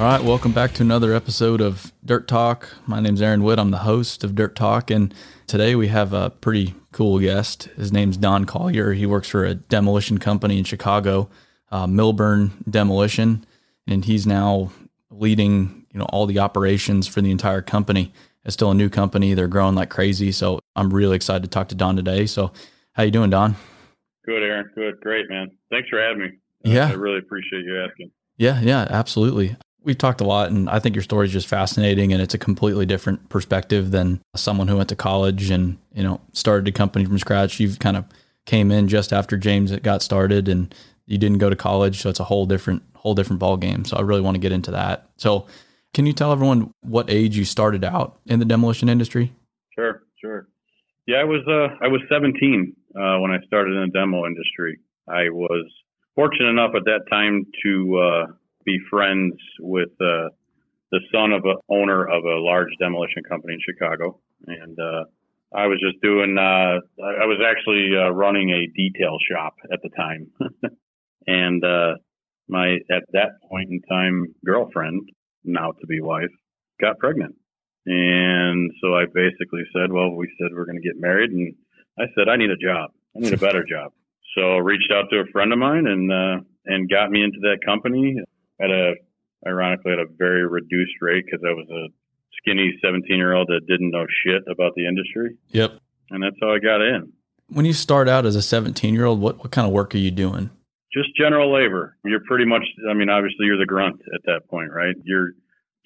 All right, welcome back to another episode of Dirt Talk. My name's Aaron Witt. I'm the host of Dirt Talk, and today we have a pretty cool guest. His name's Don Collier. He works for a demolition company in Chicago, uh, Milburn Demolition, and he's now leading you know all the operations for the entire company. It's still a new company; they're growing like crazy. So I'm really excited to talk to Don today. So, how you doing, Don? Good, Aaron. Good, great, man. Thanks for having me. Yeah, I really appreciate you asking. Yeah, yeah, absolutely we talked a lot and I think your story is just fascinating and it's a completely different perspective than someone who went to college and, you know, started a company from scratch. You've kind of came in just after James got started and you didn't go to college, so it's a whole different whole different ball game. So I really want to get into that. So can you tell everyone what age you started out in the demolition industry? Sure, sure. Yeah, I was uh, I was 17 uh, when I started in the demo industry. I was fortunate enough at that time to uh, be friends with uh, the son of a owner of a large demolition company in Chicago, and uh, I was just doing. Uh, I was actually uh, running a detail shop at the time, and uh, my at that point in time girlfriend, now to be wife, got pregnant, and so I basically said, "Well, we said we're going to get married," and I said, "I need a job. I need a better job." So I reached out to a friend of mine and uh, and got me into that company at a ironically at a very reduced rate because I was a skinny 17 year old that didn't know shit about the industry. Yep. And that's how I got in. When you start out as a 17 year old, what, what kind of work are you doing? Just general labor. You're pretty much, I mean, obviously you're the grunt at that point, right? You're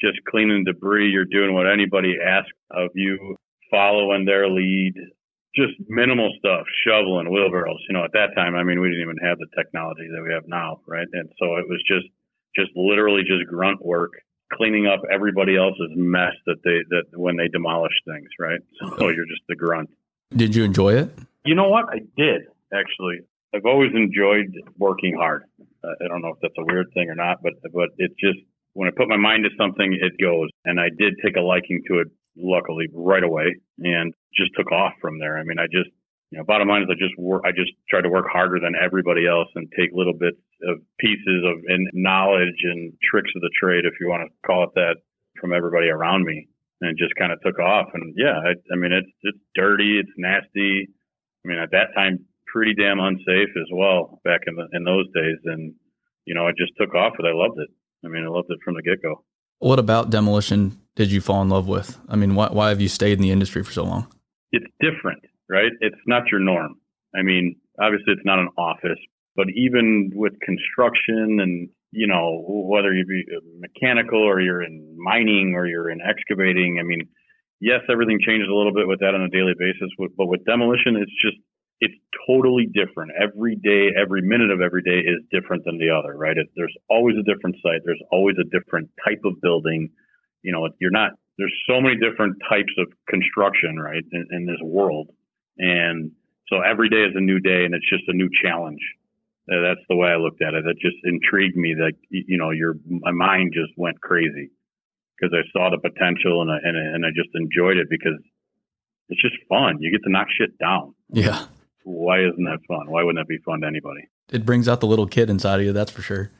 just cleaning debris. You're doing what anybody asks of you, following their lead, just minimal stuff, shoveling, wheelbarrows. You know, at that time, I mean, we didn't even have the technology that we have now, right? And so it was just just literally just grunt work cleaning up everybody else's mess that they that when they demolish things right? So you're just the grunt. Did you enjoy it? You know what? I did actually. I've always enjoyed working hard. Uh, i don't know if that's a weird thing or not but but it's just when i put my mind to something it goes. And i did take a liking to it luckily right away and just took off from there. I mean i just you know, bottom line is I just work, I just try to work harder than everybody else and take little bits of pieces of and knowledge and tricks of the trade, if you want to call it that, from everybody around me, and just kind of took off. And yeah, I, I mean, it's it's dirty, it's nasty. I mean, at that time, pretty damn unsafe as well back in the in those days. And you know, I just took off, but I loved it. I mean, I loved it from the get go. What about demolition did you fall in love with? I mean, why why have you stayed in the industry for so long? It's different right? It's not your norm. I mean, obviously it's not an office, but even with construction and, you know, whether you be mechanical or you're in mining or you're in excavating, I mean, yes, everything changes a little bit with that on a daily basis, but with demolition, it's just, it's totally different. Every day, every minute of every day is different than the other, right? It, there's always a different site. There's always a different type of building. You know, you're not, there's so many different types of construction, right, in, in this world and so every day is a new day and it's just a new challenge. Uh, that's the way I looked at it. It just intrigued me that, you know, your, my mind just went crazy because I saw the potential and I, and, and I just enjoyed it because it's just fun. You get to knock shit down. Yeah. Why isn't that fun? Why wouldn't that be fun to anybody? It brings out the little kid inside of you. That's for sure.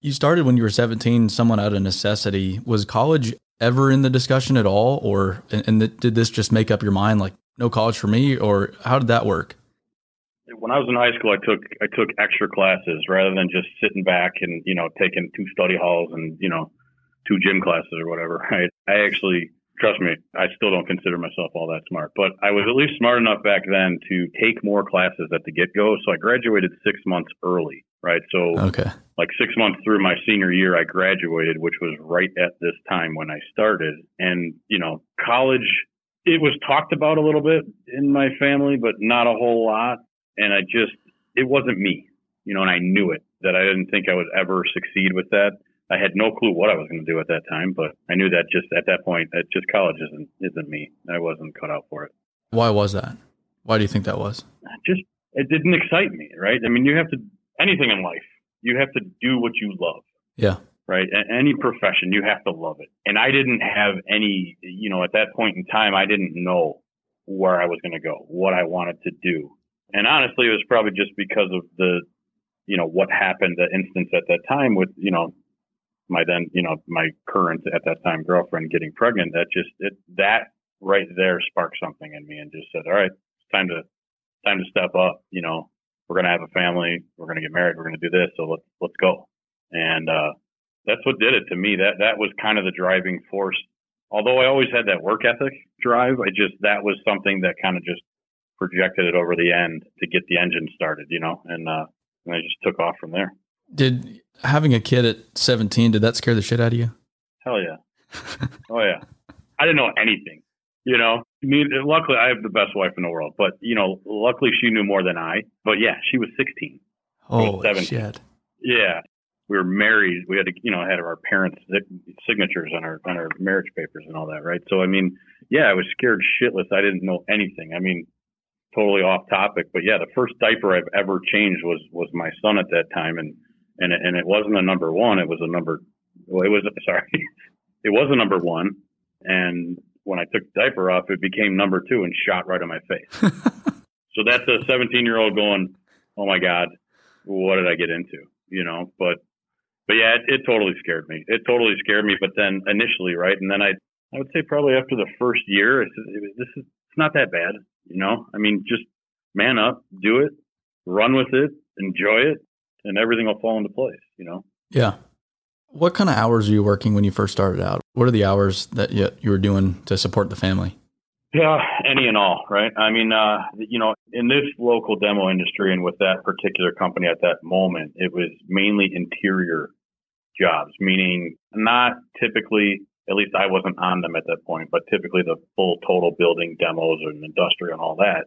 You started when you were 17, someone out of necessity. Was college ever in the discussion at all? Or, and, and did this just make up your mind like, no college for me, or how did that work? When I was in high school, I took I took extra classes rather than just sitting back and you know taking two study halls and you know two gym classes or whatever. Right? I actually trust me, I still don't consider myself all that smart, but I was at least smart enough back then to take more classes at the get go. So I graduated six months early, right? So, okay. like six months through my senior year, I graduated, which was right at this time when I started. And, you know, college it was talked about a little bit in my family, but not a whole lot. And I just, it wasn't me, you know, and I knew it that I didn't think I would ever succeed with that. I had no clue what I was going to do at that time, but I knew that just at that point, that just college isn't isn't me. I wasn't cut out for it. Why was that? Why do you think that was? Just it didn't excite me, right? I mean, you have to anything in life, you have to do what you love. Yeah right? Any profession, you have to love it. And I didn't have any, you know, at that point in time, I didn't know where I was going to go, what I wanted to do. And honestly, it was probably just because of the, you know, what happened, the instance at that time with, you know, my then, you know, my current at that time girlfriend getting pregnant, that just, it, that right there sparked something in me and just said, all right, it's time to, time to step up. You know, we're going to have a family. We're going to get married. We're going to do this. So let's, let's go. And, uh, that's what did it to me. That, that was kind of the driving force. Although I always had that work ethic drive, I just, that was something that kind of just projected it over the end to get the engine started, you know, and, uh, and I just took off from there. Did having a kid at 17, did that scare the shit out of you? Hell yeah. oh yeah. I didn't know anything, you know, I mean, luckily I have the best wife in the world, but you know, luckily she knew more than I, but yeah, she was 16. Oh, shit. Yeah. We were married. We had to, you know, had our parents' signatures on our on our marriage papers and all that, right? So, I mean, yeah, I was scared shitless. I didn't know anything. I mean, totally off topic, but yeah, the first diaper I've ever changed was was my son at that time, and and it, and it wasn't a number one. It was a number. Well, it was sorry, it was a number one. And when I took the diaper off, it became number two and shot right in my face. so that's a 17 year old going, "Oh my god, what did I get into?" You know. But but yeah, it, it totally scared me. It totally scared me. But then initially, right, and then I I would say probably after the first year, it, it, this is it's not that bad. You know, I mean, just man up, do it, run with it, enjoy it, and everything will fall into place, you know? Yeah. What kind of hours are you working when you first started out? What are the hours that you, you were doing to support the family? Yeah, any and all, right? I mean, uh, you know, in this local demo industry and with that particular company at that moment, it was mainly interior jobs, meaning not typically, at least I wasn't on them at that point, but typically the full total building demos and industrial and all that.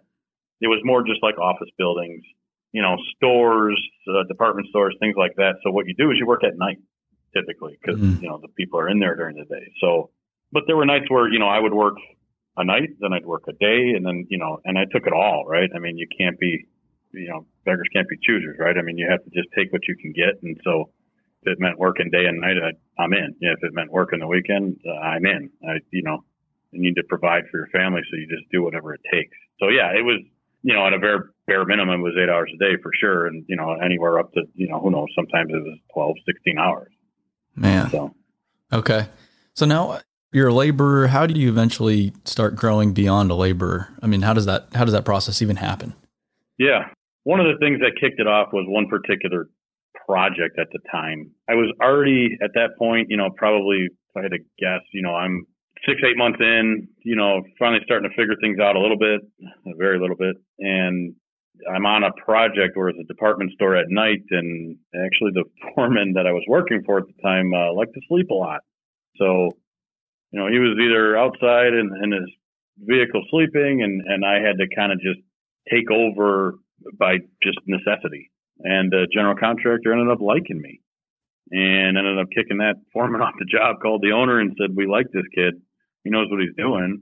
It was more just like office buildings, you know, stores, uh, department stores, things like that. So what you do is you work at night typically because, mm-hmm. you know, the people are in there during the day. So, but there were nights where, you know, I would work a night, then I'd work a day and then, you know, and I took it all, right? I mean, you can't be, you know, beggars can't be choosers, right? I mean, you have to just take what you can get. And so if it meant working day and night, I, I'm in. Yeah. If it meant working the weekend, uh, I'm in. I, you know, you need to provide for your family. So you just do whatever it takes. So yeah, it was, you know, at a bare bare minimum it was eight hours a day for sure, and you know, anywhere up to you know, who knows, sometimes it was 12, 16 hours. Man. So. Okay. So now you're a laborer. How do you eventually start growing beyond a laborer? I mean, how does that how does that process even happen? Yeah. One of the things that kicked it off was one particular project at the time. I was already at that point, you know, probably if I had to guess, you know, I'm six, eight months in, you know, finally starting to figure things out a little bit, a very little bit. And I'm on a project where it's a department store at night. And actually, the foreman that I was working for at the time uh, liked to sleep a lot. So, you know, he was either outside in, in his vehicle sleeping, and, and I had to kind of just take over by just necessity. And the general contractor ended up liking me and ended up kicking that foreman off the job, called the owner and said, We like this kid he knows what he's doing.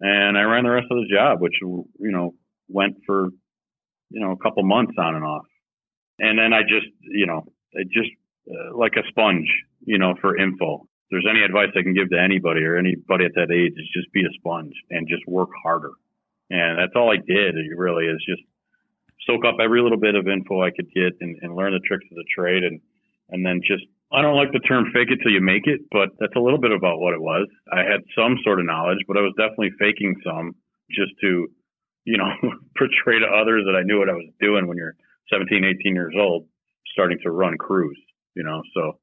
And I ran the rest of the job, which, you know, went for, you know, a couple months on and off. And then I just, you know, it just uh, like a sponge, you know, for info. If there's any advice I can give to anybody or anybody at that age is just be a sponge and just work harder. And that's all I did. Really is just soak up every little bit of info I could get and, and learn the tricks of the trade and, and then just I don't like the term fake it till you make it, but that's a little bit about what it was. I had some sort of knowledge, but I was definitely faking some just to, you know, portray to others that I knew what I was doing when you're 17, 18 years old, starting to run crews, you know, so.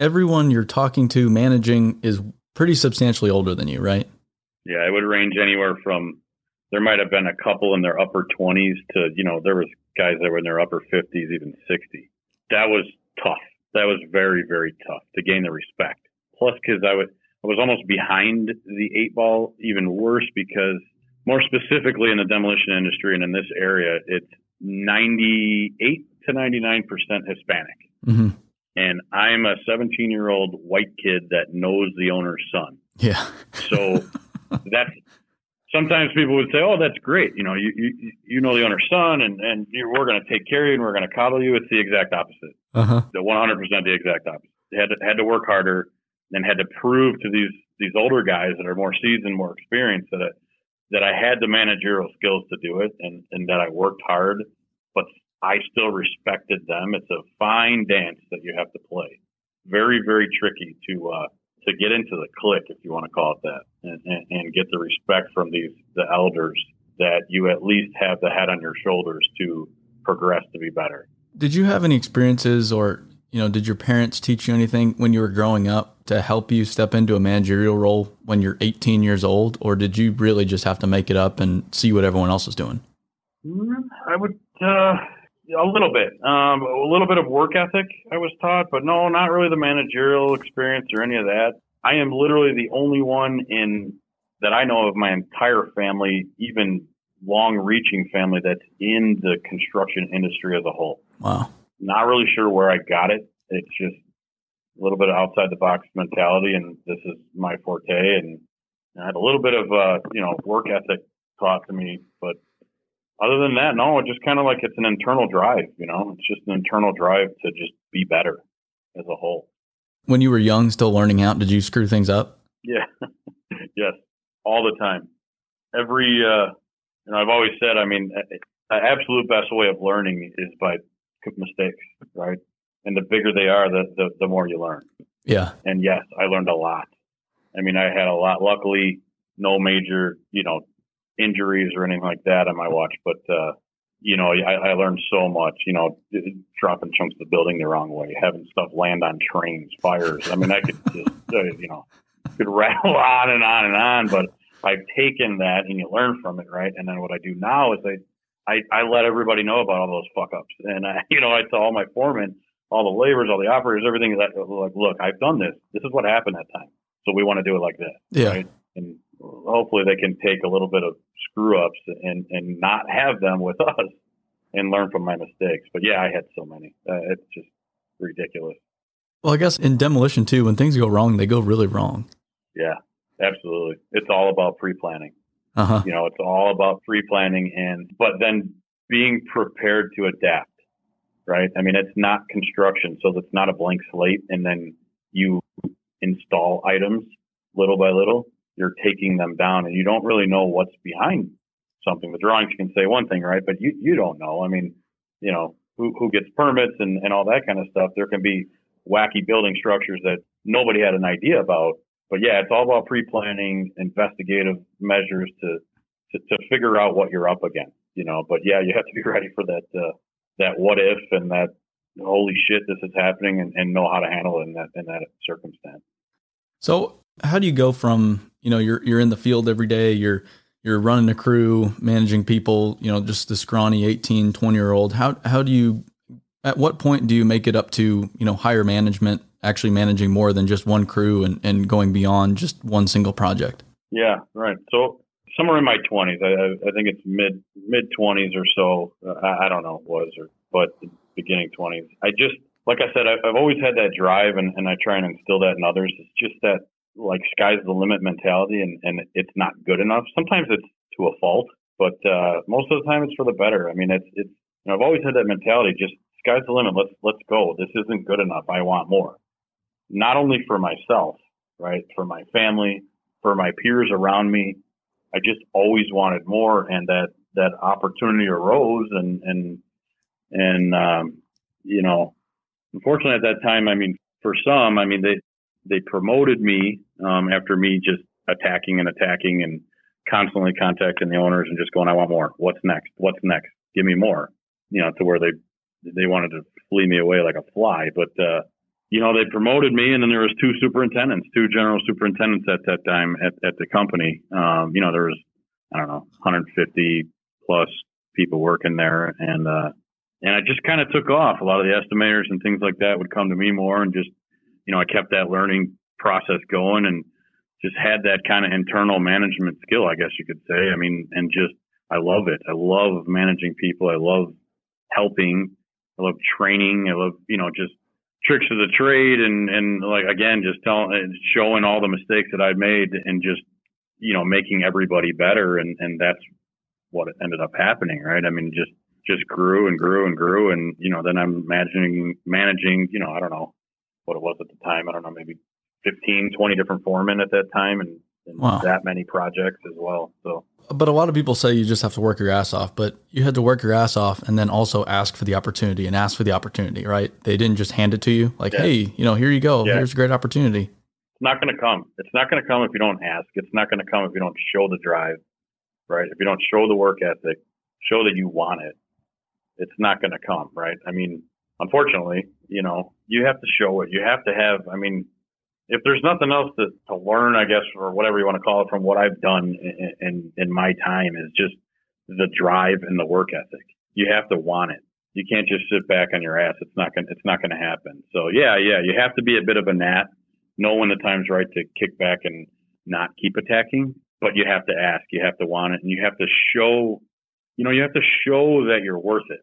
Everyone you're talking to, managing is pretty substantially older than you, right? Yeah, it would range anywhere from, there might have been a couple in their upper 20s to, you know, there was guys that were in their upper 50s, even 60. That was tough that was very, very tough to gain the respect. Plus, because I would, I was almost behind the eight ball, even worse because more specifically in the demolition industry and in this area, it's 98 to 99% Hispanic. Mm-hmm. And I'm a 17 year old white kid that knows the owner's son. Yeah. so that's sometimes people would say, "Oh, that's great. You know, you you, you know the owner's son, and and we're going to take care of you, and we're going to coddle you." It's the exact opposite. Uh-huh. The 100 percent the exact opposite. They had to, had to work harder and had to prove to these these older guys that are more seasoned, more experienced that I, that I had the managerial skills to do it, and and that I worked hard, but I still respected them. It's a fine dance that you have to play. very, very tricky to, uh, to get into the clique, if you want to call it that, and, and, and get the respect from these, the elders that you at least have the head on your shoulders to progress to be better. Did you have any experiences or, you know, did your parents teach you anything when you were growing up to help you step into a managerial role when you're 18 years old? Or did you really just have to make it up and see what everyone else is doing? Mm, I would, uh, a little bit, um, a little bit of work ethic I was taught, but no, not really the managerial experience or any of that. I am literally the only one in that I know of my entire family, even long reaching family that's in the construction industry as a whole. Wow. Not really sure where I got it. It's just a little bit of outside the box mentality and this is my forte and I had a little bit of uh, you know, work ethic taught to me, but other than that, no, it's just kind of like it's an internal drive, you know, it's just an internal drive to just be better as a whole. When you were young, still learning out, did you screw things up? Yeah. yes. All the time. Every, uh, you know, I've always said, I mean, the absolute best way of learning is by mistakes, right? And the bigger they are, the, the, the more you learn. Yeah. And yes, I learned a lot. I mean, I had a lot, luckily, no major, you know, injuries or anything like that on my watch, but, uh, you know, I, I learned so much, you know, dropping chunks of the building the wrong way, having stuff land on trains, fires. I mean, I could just, uh, you know, could rattle on and on and on, but I've taken that and you learn from it, right? And then what I do now is I, I, I let everybody know about all those fuck ups. And I, you know, I tell all my foremen, all the laborers, all the operators, everything that like, look, I've done this. This is what happened that time. So we want to do it like this. Yeah. Right? And hopefully they can take a little bit of screw ups and, and not have them with us and learn from my mistakes. But yeah, I had so many. Uh, it's just ridiculous. Well, I guess in demolition too, when things go wrong, they go really wrong. Yeah, absolutely. It's all about pre planning. Uh-huh. You know, it's all about pre planning and, but then being prepared to adapt, right? I mean, it's not construction, so it's not a blank slate and then you install items little by little. You're taking them down and you don't really know what's behind something. The drawings can say one thing, right? But you, you don't know. I mean, you know, who, who gets permits and, and all that kind of stuff. There can be wacky building structures that nobody had an idea about but yeah, it's all about pre-planning, investigative measures to, to, to figure out what you're up against, you know. But yeah, you have to be ready for that uh, that what if and that holy shit, this is happening, and, and know how to handle it in that in that circumstance. So, how do you go from you know you're you're in the field every day, you're you're running a crew, managing people, you know, just the scrawny 18, 20 year old. How how do you at what point do you make it up to you know higher management actually managing more than just one crew and, and going beyond just one single project? Yeah, right. So somewhere in my 20s, I, I think it's mid mid 20s or so. Uh, I, I don't know it was, or but beginning 20s. I just like I said, I've always had that drive, and, and I try and instill that in others. It's just that like sky's the limit mentality, and and it's not good enough. Sometimes it's to a fault, but uh, most of the time it's for the better. I mean, it's it's. You know, I've always had that mentality. Just sky's the limit. Let's let's go. This isn't good enough. I want more not only for myself, right, for my family, for my peers around me. I just always wanted more, and that that opportunity arose, and and and um, you know, unfortunately at that time, I mean, for some, I mean they they promoted me um, after me just attacking and attacking and constantly contacting the owners and just going, I want more. What's next? What's next? Give me more. You know, to where they they wanted to flee me away like a fly, but uh, you know, they promoted me, and then there was two superintendents, two general superintendents at that time at, at the company. Um, you know, there was I don't know, 150 plus people working there, and uh, and I just kind of took off. A lot of the estimators and things like that would come to me more, and just you know, I kept that learning process going, and just had that kind of internal management skill, I guess you could say. I mean, and just I love it. I love managing people. I love helping. I love training. I love you know just tricks of the trade and and like again just telling uh, showing all the mistakes that I'd made and just you know making everybody better and and that's what ended up happening right I mean just just grew and grew and grew and you know then I'm managing managing you know I don't know what it was at the time I don't know maybe 15 20 different foremen at that time and, and wow. that many projects as well so but a lot of people say you just have to work your ass off, but you had to work your ass off and then also ask for the opportunity and ask for the opportunity, right? They didn't just hand it to you like, Yeah. hey, you know, here you go. Yeah. Here's a great opportunity. It's not going to come. It's not going to come if you don't ask. It's not going to come if you don't show the drive, right? If you don't show the work ethic, show that you want it, it's not going to come, right? I mean, unfortunately, you know, you have to show it. You have to have, I mean, if there's nothing else to, to learn, I guess, or whatever you want to call it from what I've done in, in, in my time is just the drive and the work ethic. You have to want it. You can't just sit back on your ass. It's not going it's not going to happen. So yeah, yeah, you have to be a bit of a gnat, know when the time's right to kick back and not keep attacking, but you have to ask, you have to want it and you have to show, you know, you have to show that you're worth it.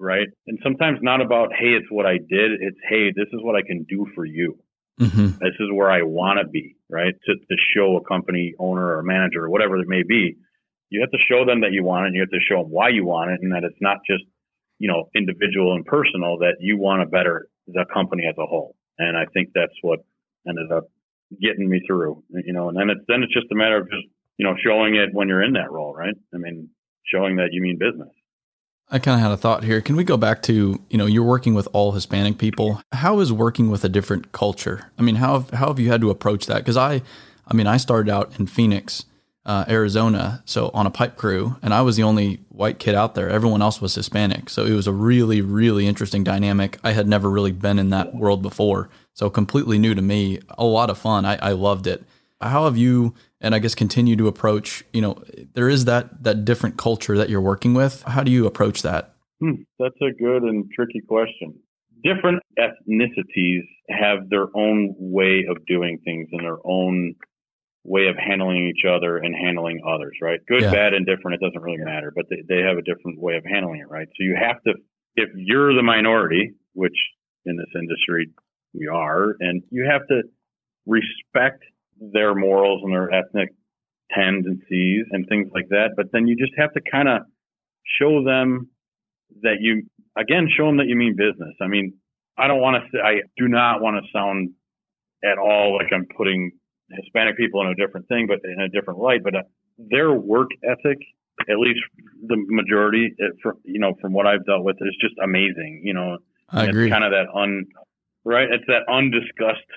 Right. And sometimes not about, Hey, it's what I did. It's, Hey, this is what I can do for you hmm this is where I want to be, right? To, to show a company owner or manager or whatever it may be, you have to show them that you want it. You have to show them why you want it, and that it's not just you know individual and personal. That you want to better the company as a whole. And I think that's what ended up getting me through, you know. And then it's then it's just a matter of just you know showing it when you're in that role, right? I mean, showing that you mean business. I kind of had a thought here. Can we go back to, you know, you're working with all Hispanic people. How is working with a different culture? I mean, how have, how have you had to approach that? Because I, I mean, I started out in Phoenix, uh, Arizona, so on a pipe crew, and I was the only white kid out there. Everyone else was Hispanic. So it was a really, really interesting dynamic. I had never really been in that world before. So completely new to me. A lot of fun. I, I loved it. How have you and I guess continue to approach, you know, there is that that different culture that you're working with. How do you approach that? Hmm, that's a good and tricky question. Different ethnicities have their own way of doing things and their own way of handling each other and handling others, right? Good, Yeah. bad, and different, it doesn't really matter, but they, they have a different way of handling it, right? So you have to, if you're the minority, which in this industry we are, and you have to respect their morals and their ethnic tendencies and things like that, but then you just have to kind of show them that you again show them that you mean business. I mean, I don't want to say I do not want to sound at all like I'm putting Hispanic people in a different thing, but in a different light. But uh, their work ethic, at least the majority, it, from you know, from what I've dealt with, is just amazing. You know, I agree. It's kind of that un, right? It's that undiscussed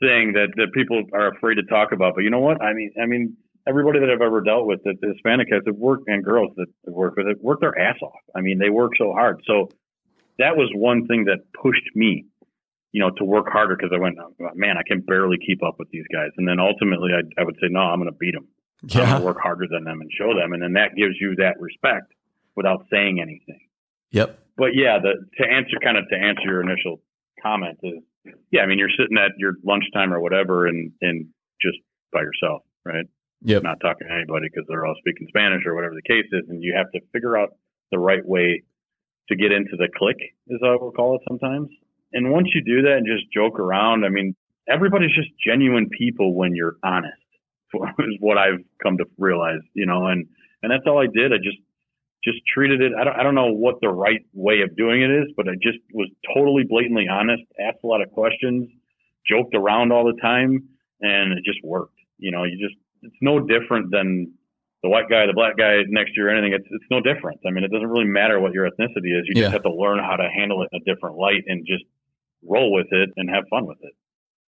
thing that, that people are afraid to talk about. But you know what? I mean, I mean, everybody that I've ever dealt with, that the Hispanic has have worked and girls that have worked with, have worked their ass off. I mean, they work so hard. So that was one thing that pushed me, you know, to work harder because I went, "Oh, man, I can barely keep up with these guys. And then ultimately, I, I would say, no, I'm going to beat them. I'm going yeah. to work harder than them and show them. And then that gives you that respect without saying anything Yep. but yeah, the to answer kind of to answer your initial comment is yeah, I mean you're sitting at your lunchtime or whatever and and just by yourself, right? Yep. Not talking to anybody because they're all speaking Spanish or whatever the case is, and you have to figure out the right way to get into the clique, is I will call it sometimes. And once you do that and just joke around, I mean, everybody's just genuine people when you're honest. Is what I've come to realize, you know, and and that's all I did. I just just treated it. I don't, I don't know what the right way of doing it is, but I just was totally blatantly honest, asked a lot of questions, joked around all the time, and it just worked. You know, you just, it's no different than the white guy, the black guy next to you or anything. It's, it's no different. I mean, it doesn't really matter what your ethnicity is. You Yeah. just have to learn how to handle it in a different light and just roll with it and have fun with it.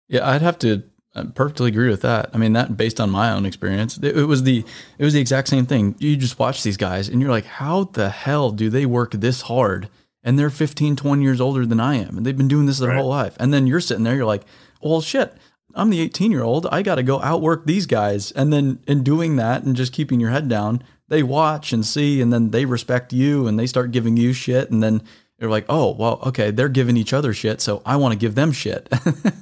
Yeah, I'd have to uh, perfectly agree with that. I mean, that based on my own experience, it, it was the it was the exact same thing. You just watch these guys and you're like, how the hell do they work this hard? And they're 15, 20 years older than I am, and they've been doing this their Right. whole life. And then you're sitting there, you're like, well, shit. I'm the 18 year old. I got to go outwork these guys. And then in doing that and just keeping your head down, they watch and see, and then they respect you and they start giving you shit. And then they're like, oh, well, okay, they're giving each other shit. So I want to give them shit.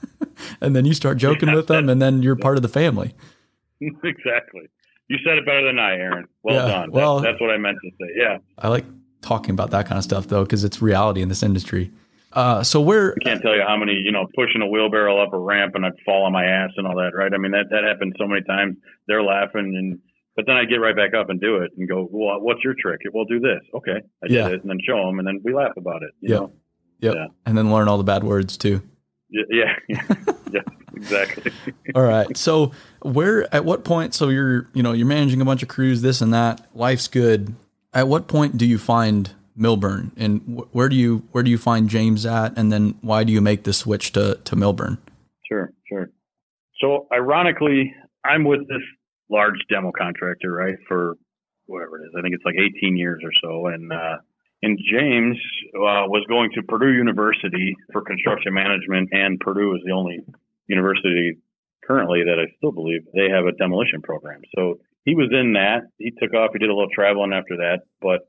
and then you start joking with them, and then you're part of the family. exactly. You said it better than I, Aaron. Well Yeah, done. well- that's, that's what I meant to say. Yeah. I like talking about that kind of stuff though, because it's reality in this industry. Uh, so where, I can't tell you how many, you know, pushing a wheelbarrow up a ramp and I'd fall on my ass and all that, right? I mean, that, that happened so many times. They're laughing and, but then I get right back up and do it and go, well, what's your trick? Well, do this. Okay. I Yeah. did it and then show them and then we laugh about it. You Yep. know? yep, Yeah. and then learn all the bad words too. Y- Yeah. yeah. exactly. All right. So where at what point so you're you know you're managing a bunch of crews this and that life's good. At what point do you find Milburn and wh- where do you where do you find James at and then why do you make the switch to to Milburn? Sure, sure. So ironically, I'm with this large demo contractor, right, for whatever it is. I think it's like 18 years or so, and uh, and James uh, was going to Purdue University for construction management, and Purdue is the only university currently that I still believe they have a demolition program. So he was in that. He took off. He did a little traveling after that, but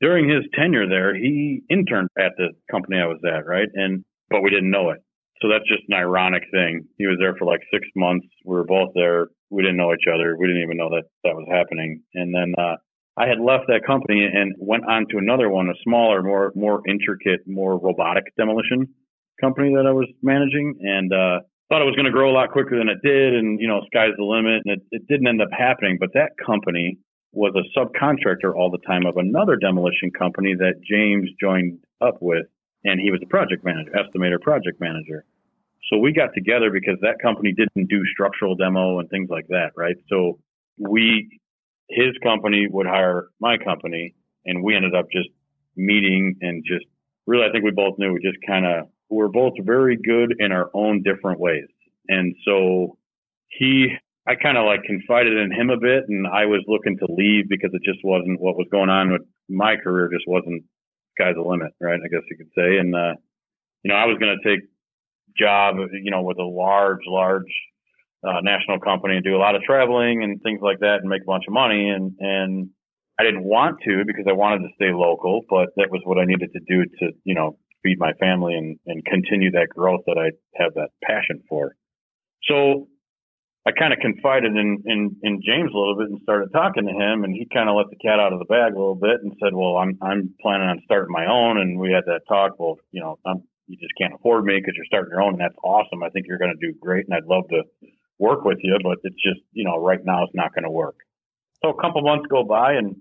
during his tenure there, he interned at the company I was at, right? And but we didn't know it. So that's just an ironic thing. He was there for like six months. We were both there. We didn't know each other. We didn't even know that that was happening. And then uh, I had left that company and went on to another one, a smaller, more more intricate, more robotic demolition company that I was managing, and uh, thought it was going to grow a lot quicker than it did, and you know, sky's the limit, and it, it didn't end up happening. But that company was a subcontractor all the time of another demolition company that James joined up with, and he was a project manager, estimator, project manager. So we got together because that company didn't do structural demo and things like that, right? So we his company would hire my company, and we ended up just meeting and just really, I think we both knew we just kind of we're both very good in our own different ways. And so he, I kind of like confided in him a bit, and I was looking to leave because it just wasn't what was going on with my career. Just wasn't sky's the limit, right? I guess you could say. And uh, you know, I was going to take job, you know, with a large, large uh, national company and do a lot of traveling and things like that and make a bunch of money. And, and I didn't want to because I wanted to stay local, but that was what I needed to do to, you know, feed my family and, and continue that growth that I have that passion for. So I kind of confided in, in, in James a little bit and started talking to him and he kind of let the cat out of the bag a little bit and said, well, I'm, I'm planning on starting my own. And we had that talk. Well, you know, I'm, you just can't afford me because you're starting your own and that's awesome. I think you're going to do great and I'd love to work with you, but it's just, you know, right now it's not going to work. So a couple months go by and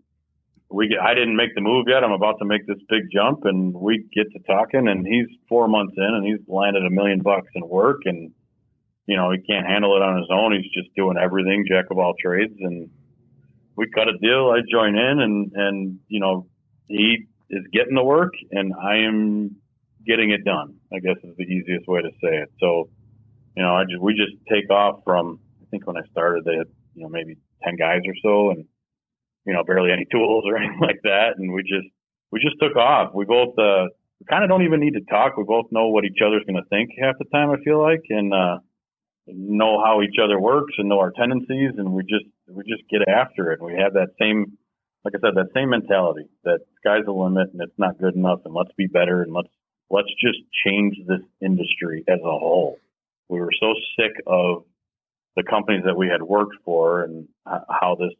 we get, I didn't make the move yet. I'm about to make this big jump and we get to talking and he's four months in and he's landed a million bucks in work and, you know, he can't handle it on his own. He's just doing everything, jack of all trades. And we cut a deal. I join in and, and, you know, he is getting the work and I am getting it done, I guess is the easiest way to say it. So, you know, I just we just take off from I think when I started they had you know maybe ten guys or so and you know barely any tools or anything like that and we just we just took off. We both uh kind of don't even need to talk. We both know what each other's going to think half the time. I feel like and uh know how each other works and know our tendencies and we just we just get after it. We have that same like I said that same mentality that sky's the limit and it's not good enough and let's be better and let's let's just change this industry as a whole we were so sick of the companies that we had worked for and how this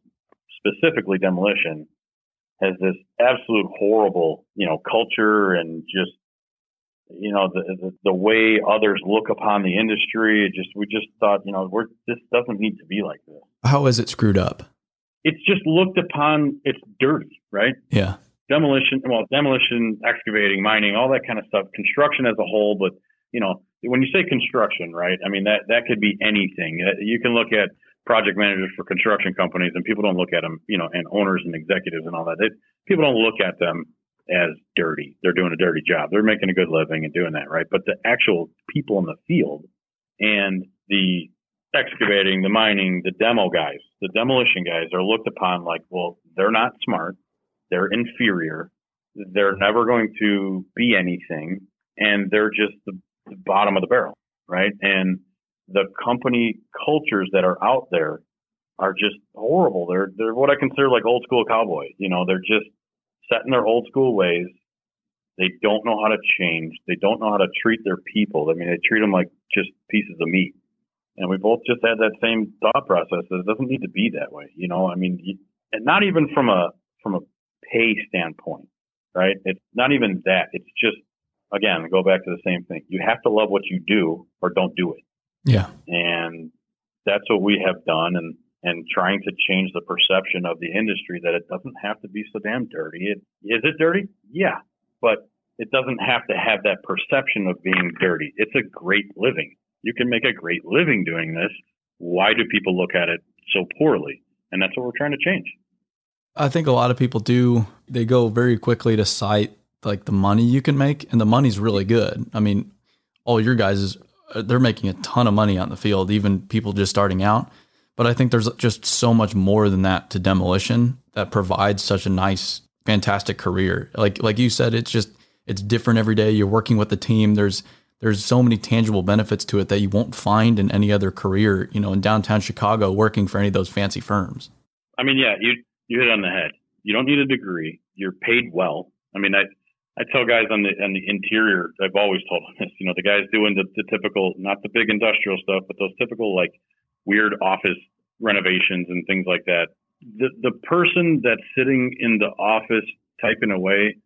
specifically demolition has this absolute horrible, you know, culture and just, you know, the, the, the way others look upon the industry. It just, we just thought, you know, we're, this doesn't need to be like this. How is it screwed up? It's just looked upon, it's dirty, right? Yeah. Demolition, well, demolition, excavating, mining, all that kind of stuff, construction as a whole, but, you know, when you say construction, right? I mean that that could be anything. Uh, you can look at project managers for construction companies, and people don't look at them, you know, and owners and executives and all that. They, people don't look at them as dirty. They're doing a dirty job. They're making a good living and doing that, right? But the actual people in the field and the excavating, the mining, the demo guys, the demolition guys are looked upon like, well, they're not smart. They're inferior. They're never going to be anything. And they're just the the bottom of the barrel, right? And the company cultures that are out there are just horrible. They're they're what I consider like old school cowboys. You know, they're just set in their old school ways. They don't know how to change. They don't know how to treat their people. I mean, they treat them like just pieces of meat. And we both just had that same thought process. That it doesn't need to be that way. You know, I mean, and not even from a from a pay standpoint, right? It's not even that. It's just again, go back to the same thing. You have to love what you do or don't do it. Yeah. And that's what we have done and and trying to change the perception of the industry that it doesn't have to be so damn dirty. It is it dirty? Yeah. But it doesn't have to have that perception of being dirty. It's a great living. You can make a great living doing this. Why do people look at it so poorly? And that's what we're trying to change. I think a lot of people do. They go very quickly to cite like the money you can make, and the money's really good. I mean, all your guys is they're making a ton of money on the field, even people just starting out. But I think there's just so much more than that to demolition that provides such a nice, fantastic career. Like like you said, it's just it's different every day. You're working with the team. There's there's so many tangible benefits to it that you won't find in any other career, you know, in downtown Chicago working for any of those fancy firms. I mean, yeah, you you hit on the head. You don't need a degree. You're paid well. I mean, I I tell guys on the on the interior, I've always told them this. You know, the guys doing the, the typical, not the big industrial stuff, but those typical like weird office renovations and things like that. The the person that's sitting in the office typing away,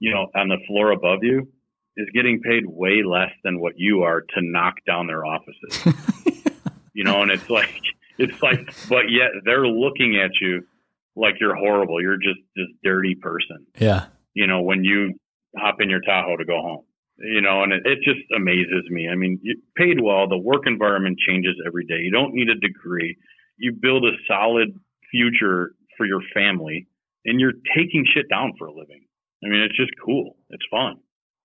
you know, on the floor above you, is getting paid way less than what you are to knock down their offices. you know, and it's like it's like, but yet they're looking at you like you're horrible. You're just this dirty person. Yeah. You know, when you hop in your Tahoe to go home. You know, and it, it just amazes me. I mean, you paid well. The work environment changes every day. You don't need a degree. You build a solid future for your family, and you're taking shit down for a living. I mean, it's just cool. It's fun.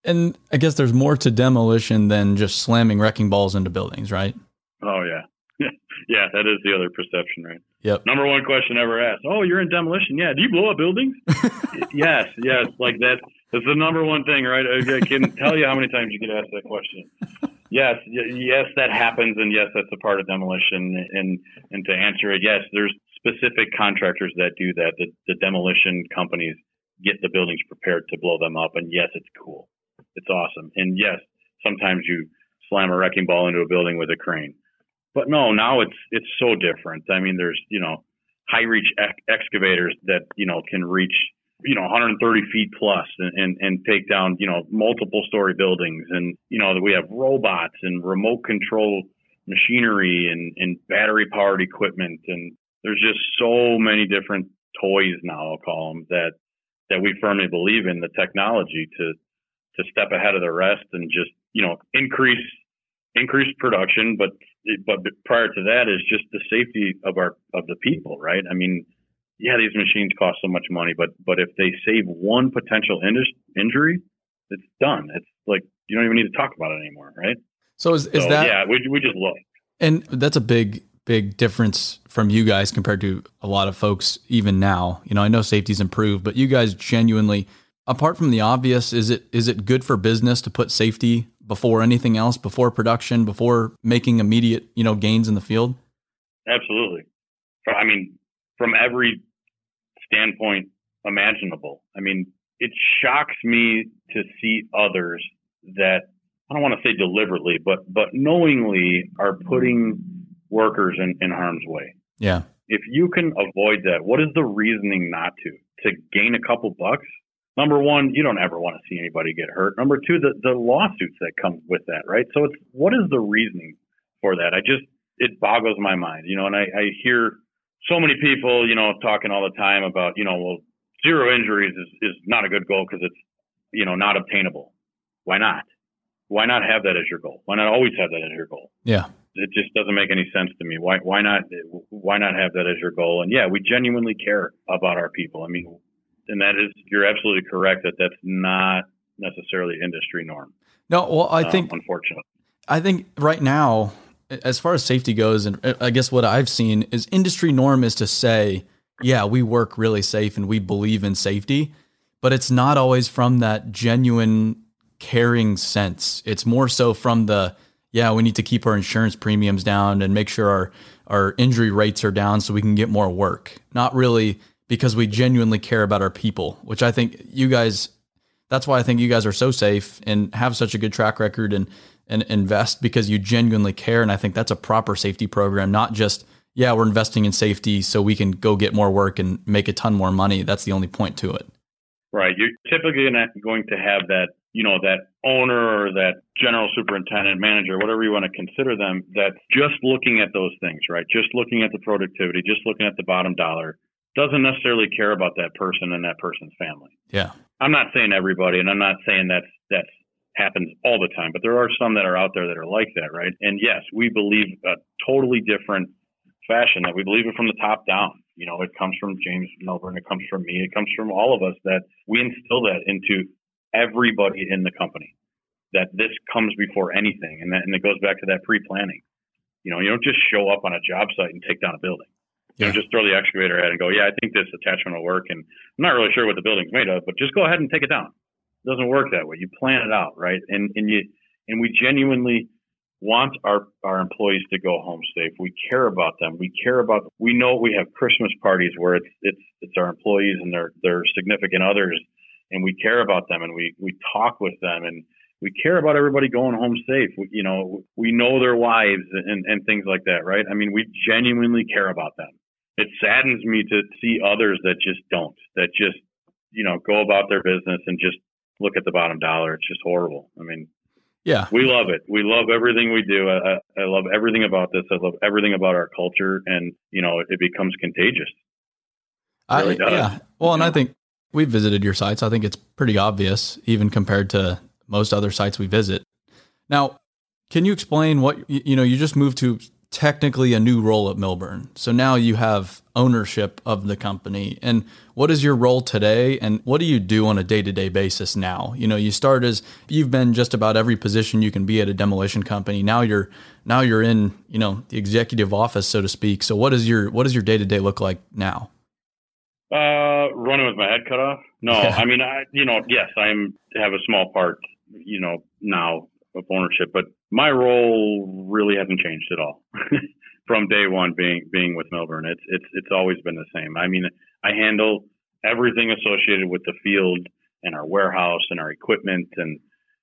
And I guess there's more to demolition than just slamming wrecking balls into buildings, right? Oh yeah. yeah, that is the other perception, right? Yep. Number one question ever asked. Oh, you're in demolition. Yeah. Do you blow up buildings? yes. Yes. Like that. That's the number one thing, right? I can tell you how many times you get asked that question. Yes. Yes, that happens. And yes, that's a part of demolition. And, and to answer it, yes, there's specific contractors that do that. The, the demolition companies get the buildings prepared to blow them up. And yes, it's cool. It's awesome. And yes, sometimes you slam a wrecking ball into a building with a crane. But no, now it's it's so different. I mean, there's you know high reach ex- excavators that you know can reach you know 130 feet plus and, and and take down you know multiple story buildings, and you know we have robots and remote control machinery and and battery powered equipment, and there's just so many different toys now. I'll call them that that we firmly believe in the technology to to step ahead of the rest and just you know increase increase production, but but prior to that is just the safety of our of the people, right? I mean, yeah, these machines cost so much money, but but if they save one potential injury, it's done. It's like you don't even need to talk about it anymore, right? So is is so, that yeah? We we just look, and that's a big big difference from you guys compared to a lot of folks even now. You know, I know safety's improved, but you guys genuinely apart from the obvious, is it is it good for business to put safety before anything else, before production, before making immediate, you know, gains in the field? Absolutely. I mean, from every standpoint imaginable. I mean, it shocks me to see others that I don't want to say deliberately, but but knowingly are putting workers in, in harm's way. Yeah. If you can avoid that, what is the reasoning not to? To gain a couple bucks? number one, you don't ever want to see anybody get hurt. Number two, the, the lawsuits that come with that, right? So it's what is the reasoning for that? I just it boggles my mind, you know, and I, I hear so many people, you know, talking all the time about, you know, well, zero injuries is, is not a good goal because it's, you know, not obtainable. Why not? Why not have that as your goal? Why not always have that as your goal? Yeah. It just doesn't make any sense to me. Why why not why not have that as your goal? And yeah, we genuinely care about our people. I mean, and that is you're absolutely correct that that's not necessarily industry norm. No, well, I uh, think unfortunately, I think right now, as far as safety goes, and uh, I guess what I've seen is industry norm is to say, yeah, we work really safe and we believe in safety, but it's not always from that genuine caring sense. It's more so from the yeah, we need to keep our insurance premiums down and make sure our our injury rates are down so we can get more work. Not really because we genuinely care about our people, which I think you guys that's why I think you guys are so safe and have such a good track record and and invest because you genuinely care and I think that's a proper safety program, not just yeah, we're investing in safety so we can go get more work and make a ton more money. That's the only point to it. Right. You're typically going to have that, you know, that owner or that general superintendent, manager, whatever you want to consider them, that's just looking at those things, right? Just looking at the productivity, just looking at the bottom dollar doesn't necessarily care about that person and that person's family. Yeah. I'm not saying everybody, and I'm not saying that's that's happens all the time, but there are some that are out there that are like that, right? And yes, we believe a totally different fashion that we believe it from the top down. You know, it comes from James Milburn, it comes from me, it comes from all of us that we instill that into everybody in the company. That this comes before anything, and that and it goes back to that pre-planning. You know, you don't just show up on a job site and take down a building. You know, just throw the excavator at it and go, yeah, I think this attachment will work, and I'm not really sure what the building's made of, but just go ahead and take it down. It doesn't work that way. You plan it out, right? And and you and we genuinely want our, our employees to go home safe. We care about them. We care about, we know we have Christmas parties where it's, it's, it's our employees and their, their significant others and we care about them and we, we talk with them and we care about everybody going home safe. We, you know, we know their wives and, and things like that, right? I mean, we genuinely care about them. It saddens me to see others that just don't, that just, you know, go about their business and just look at the bottom dollar. It's just horrible. I mean, yeah. We love it. We love everything we do. I, I love everything about this. I love everything about our culture. And, you know, it becomes contagious. It really I, yeah. Well, and I think we visited your sites. I think it's pretty obvious, even compared to most other sites we visit. Now, can you explain what, you know, you just moved to technically a new role at Milburn. So now you have ownership of the company. And what is your role today and what do you do on a day-to-day basis now? You know, you start as you've been just about every position you can be at a demolition company. Now you're now you're in, you know, the executive office so to speak. So what is your what does your day-to-day look like now? Uh running with my head cut off? No, yeah. I mean I you know, yes, I'm have a small part, you know, now of ownership, but my role really hasn't changed at all from day one being being with Milburn. It's it's it's always been the same. I mean, I handle everything associated with the field and our warehouse and our equipment and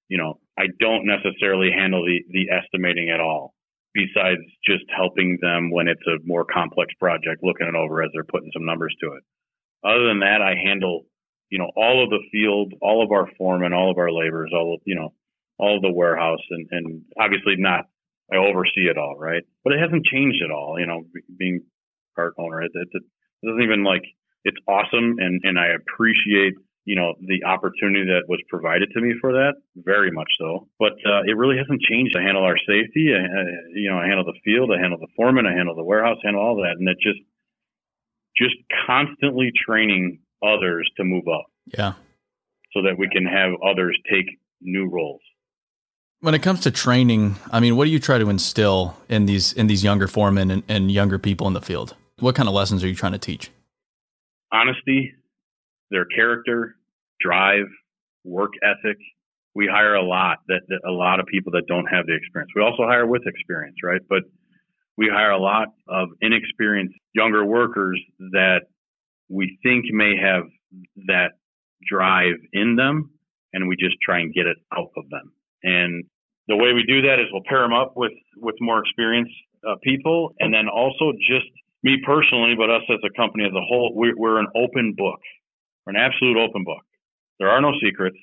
you know, I don't necessarily handle the the estimating at all besides just helping them when it's a more complex project, looking it over as they're putting some numbers to it. Other than that, I handle, you know, all of the field, all of our foremen, all of our laborers, all of, you know, all the warehouse and, and obviously not, I oversee it all, right? But it hasn't changed at all, you know, being part owner. It, it, it doesn't even like, it's awesome and, and I appreciate, you know, the opportunity that was provided to me for that, very much so. But uh, it really hasn't changed. I handle our safety, I, you know, I handle the field, I handle the foreman, I handle the warehouse, I handle all that. And it just, just constantly training others to move up. Yeah. So that we can have others take new roles. When it comes to training, I mean, what do you try to instill in these in these younger foremen and, and younger people in the field? What kind of lessons are you trying to teach? Honesty, their character, drive, work ethic. We hire a lot that, that a lot of people that don't have the experience. We also hire with experience, right? But we hire a lot of inexperienced younger workers that we think may have that drive in them and we just try and get it out of them. And the way we do that is we'll pair them up with, with more experienced uh, people. And then also just me personally, but us as a company as a whole, we're, we're an open book. We're an absolute open book. There are no secrets.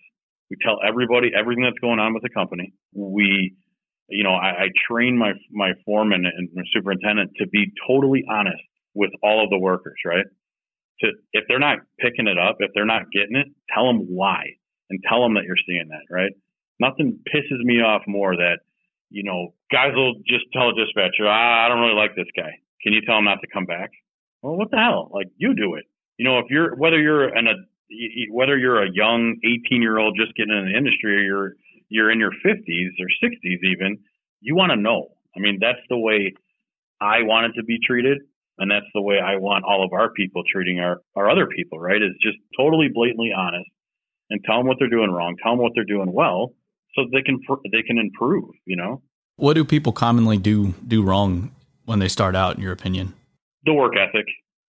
We tell everybody everything that's going on with the company. We, you know, I, I train my, my foreman and my superintendent to be totally honest with all of the workers, right? To, if they're not picking it up, if they're not getting it, tell them why and tell them that you're seeing that, right? Nothing pisses me off more that, you know, guys will just tell a dispatcher, ah, I don't really like this guy. Can you tell him not to come back? Well, what the hell? Like you do it. You know, if you're whether you're an a whether you're a young 18 year old just getting in the industry or you're you're in your 50s or 60s even, you want to know. I mean, that's the way I wanted to be treated. And that's the way I want all of our people treating our, our other people, right? Is just totally blatantly honest and tell them what they're doing wrong, tell them what they're doing well, so they can they can improve. You know, what do people commonly do do wrong when they start out? In your opinion, the work ethic,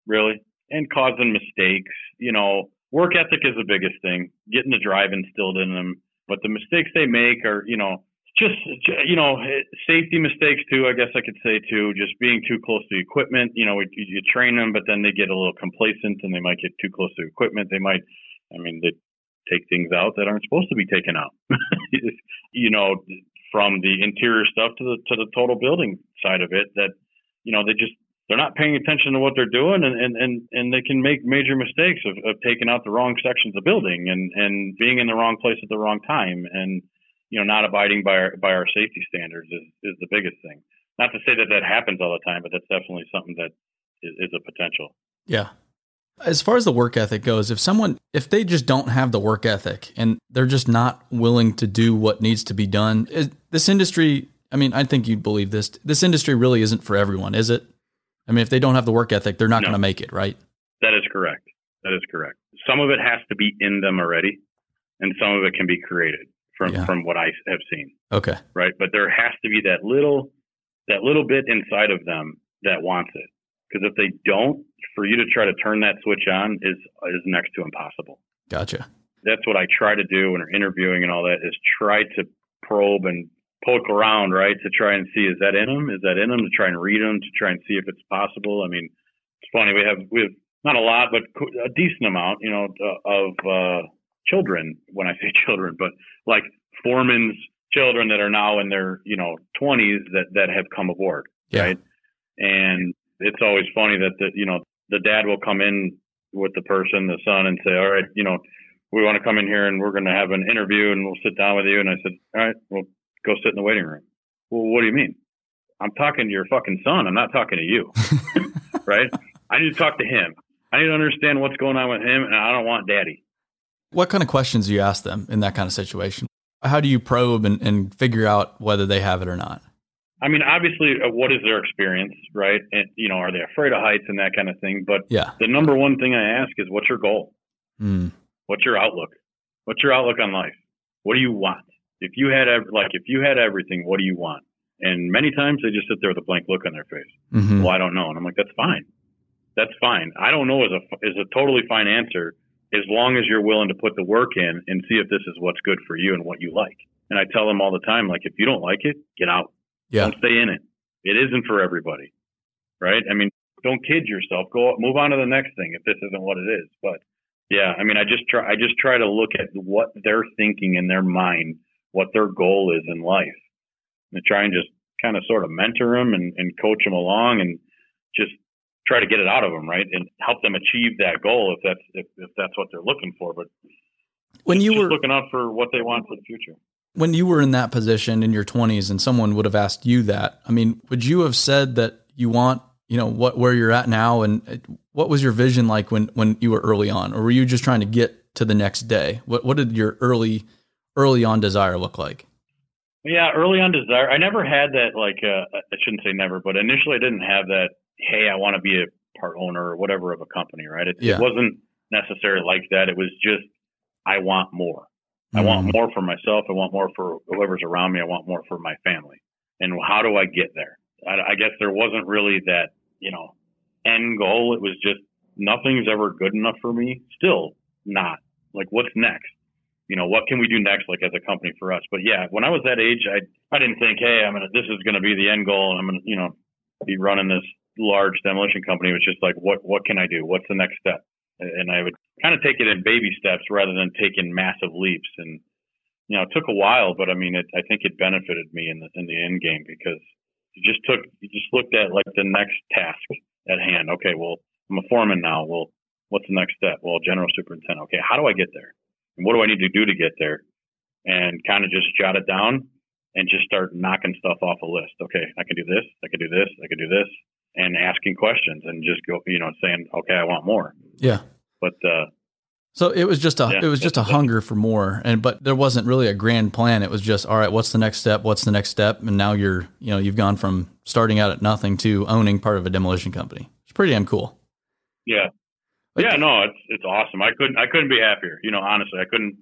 really, and causing mistakes. You know, work ethic is the biggest thing. Getting the drive instilled in them, but the mistakes they make are, you know, just you know safety mistakes too i guess i could say too just being too close to equipment you know you train them but then they get a little complacent and they might get too close to equipment they might i mean they take things out that aren't supposed to be taken out. you know, from the interior stuff to the to the total building side of it that you know they just they're not paying attention to what they're doing and and and, and they can make major mistakes of, of taking out the wrong sections of building and and being in the wrong place at the wrong time and you know, not abiding by our, by our safety standards is, is the biggest thing. Not to say that that happens all the time, but that's definitely something that is, is a potential. Yeah. As far as the work ethic goes, if someone, if they just don't have the work ethic and they're just not willing to do what needs to be done, is, this industry, I mean, I think you'd believe this. This industry really isn't for everyone, is it? I mean, if they don't have the work ethic, they're not no. going to make it, right? That is correct. That is correct. Some of it has to be in them already, and some of it can be created from yeah. from what I have seen. Okay. Right, but there has to be that little that little bit inside of them that wants it. Because if they don't, for you to try to turn that switch on is is next to impossible. Gotcha. That's what I try to do when we're interviewing and all that is try to probe and poke around, right, to try and see is that in them? Is that in them? To try and read them, to try and see if it's possible. I mean, it's funny we have we have not a lot, but a decent amount, you know, of uh, children. When I say children, but like foremen's children that are now in their you know 20s that that have come aboard, yeah. right? And it's always funny that the you know the dad will come in with the person, the son, and say, all right, you know, we want to come in here and we're going to have an interview and we'll sit down with you. And I said, all right, well, go sit in the waiting room. Well, what do you mean? I'm talking to your fucking son. I'm not talking to you, right? I need to talk to him. I need to understand what's going on with him, and I don't want daddy. What kind of questions do you ask them in that kind of situation? How do you probe and, and figure out whether they have it or not? I mean, obviously, uh, what is their experience, right? And you know, are they afraid of heights and that kind of thing? But yeah, the number one thing I ask is, what's your goal? Mm. What's your outlook? What's your outlook on life? What do you want? If you had ev- like, if you had everything, what do you want? And many times they just sit there with a blank look on their face. Mm-hmm. Well, I don't know, and I'm like, that's fine. That's fine. I don't know is a is a totally fine answer as long as you're willing to put the work in and see if this is what's good for you and what you like. And I tell them all the time, like, if you don't like it, get out. Yeah. Don't stay in it. It isn't for everybody, right? I mean, don't kid yourself. Go move on to the next thing if this isn't what it is. But yeah, I mean, I just try. I just try to look at what they're thinking in their mind, what their goal is in life, and try and just kind of sort of mentor them and, and coach them along, and just try to get it out of them, right, and help them achieve that goal if that's if, if that's what they're looking for. But when you were looking out for what they want for the future when you were in that position in your 20s and someone would have asked you that i mean would you have said that you want you know what where you're at now and what was your vision like when when you were early on? Or were you just trying to get to the next day? What what did your early early on desire look like? Yeah early on desire i never had that like uh, i shouldn't say never but initially i didn't have that hey i want to be a part owner or whatever of a company right? It, yeah. it wasn't necessarily like that. It was just i want more I want mm-hmm. more for myself. I want more for whoever's around me. I want more for my family. And how do I get there? I, I guess there wasn't really that, you know, end goal. It was just nothing's ever good enough for me. Still not. Like, what's next? You know, what can we do next, like as a company for us? But yeah, when I was that age, I I didn't think, hey, I'm gonna this is gonna be the end goal, and I'm gonna you know be running this large demolition company. It was just like, what what can I do? What's the next step? And I would kind of take it in baby steps rather than taking massive leaps. And you know, it took a while, but I mean, it, I think it benefited me in the in the end game because you just took you just looked at like the next task at hand. Okay, well, I'm a foreman now. Well, what's the next step? Well, general superintendent. Okay, how do I get there? And what do I need to do to get there? And kind of just jot it down and just start knocking stuff off a list. Okay, I can do this. I can do this. I can do this. And asking questions and just go, you know, saying, okay, I want more. Yeah. But uh, so it was just a yeah, it was just a hunger for more, and but there wasn't really a grand plan. It was just all right. What's the next step? What's the next step? And now you're you know you've gone from starting out at nothing to owning part of a demolition company. It's pretty damn cool. Yeah, like, yeah. No, it's it's awesome. I couldn't I couldn't be happier. You know, honestly, I couldn't.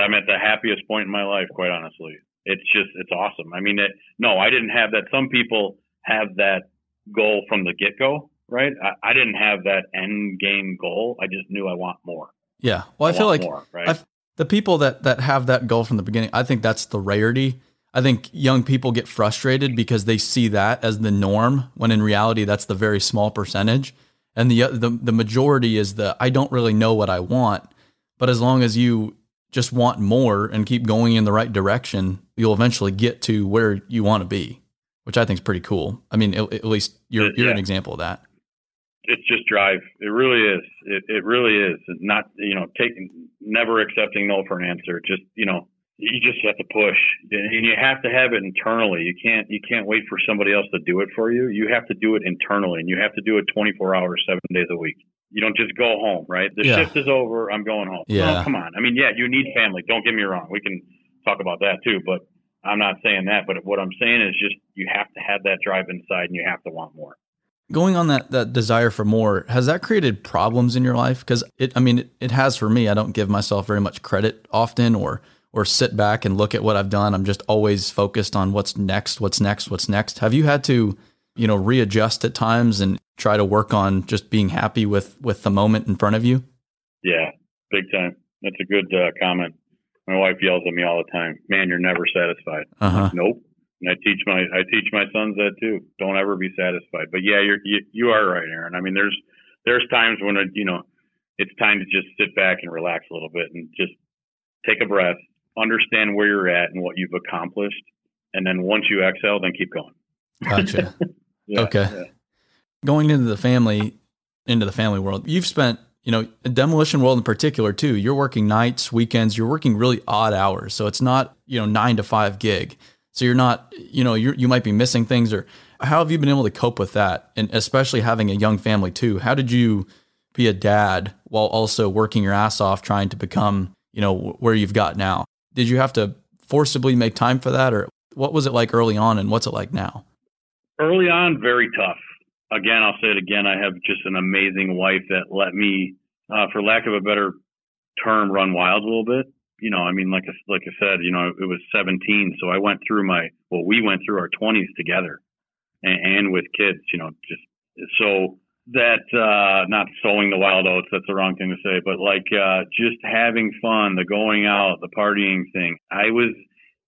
I'm at the happiest point in my life. Quite honestly, it's just it's awesome. I mean, it, no, I didn't have that. Some people have that goal from the get go right? I, I, didn't have that end game goal. I just knew I want more. Yeah. Well, I, I feel like more, right? the people that that have that goal from the beginning, I think that's the rarity. I think young people get frustrated because they see that as the norm when in reality that's the very small percentage. And the the the majority is the I don't really know what I want, but as long as you just want more and keep going in the right direction, you'll eventually get to where you want to be, which I think is pretty cool. I mean, at, at least you're you're an example of that it's just drive. It really is. It, it really is. It's not, you know, taking, never accepting no for an answer. Just, you know, you just have to push and you have to have it internally you can't you can't wait for somebody else to do it for you you have to do it internally and you have to do it 24 hours seven days a week you don't just go home right the Yeah. shift is over i'm going home Yeah. no, come on i mean yeah you need family don't get me wrong we can talk about that too but i'm not saying that but what i'm saying is just you have to have that drive inside and you have to want more Going on that that desire for more, has that created problems in your life? Because it, I mean, it, it has for me. I don't give myself very much credit often, or or sit back and look at what I've done. I'm just always focused on what's next, what's next, what's next. Have you had to, you know, readjust at times and try to work on just being happy with with the moment in front of you? yeah big time that's a good uh, comment my wife yells at me all the time man you're never satisfied Uh huh. Nope. And I teach my I teach my sons that too. Don't ever be satisfied. But yeah, you're you, you are right, Aaron. I mean, there's there's times when it, you know it's time to just sit back and relax a little bit and just take a breath, understand where you're at and what you've accomplished, and then once you exhale, then keep going. Gotcha. Yeah, Okay. yeah. Going into the family, into the family world, you've spent, you know, demolition world in particular too. You're working nights, weekends. You're working really odd hours, so it's not, you know, nine to five gig. So you're not, you know, you you might be missing things. Or how have you been able to cope with that? And especially having a young family too. How did you be a dad while also working your ass off trying to become, you know, where you've got now? Did you have to forcibly make time for that, or what was it like early on, and what's it like now? early on, very tough. Again, I'll say it again. I have just an amazing wife that let me, uh, for lack of a better term, run wild a little bit. You know, I mean, like I, like I said, you know, it was 17, so I went through my, well, we went through our 20s together, and, and with kids. You know, just so that uh, not sowing the wild oats. That's the wrong thing to say, but like uh, just having fun, the going out, the partying thing. I was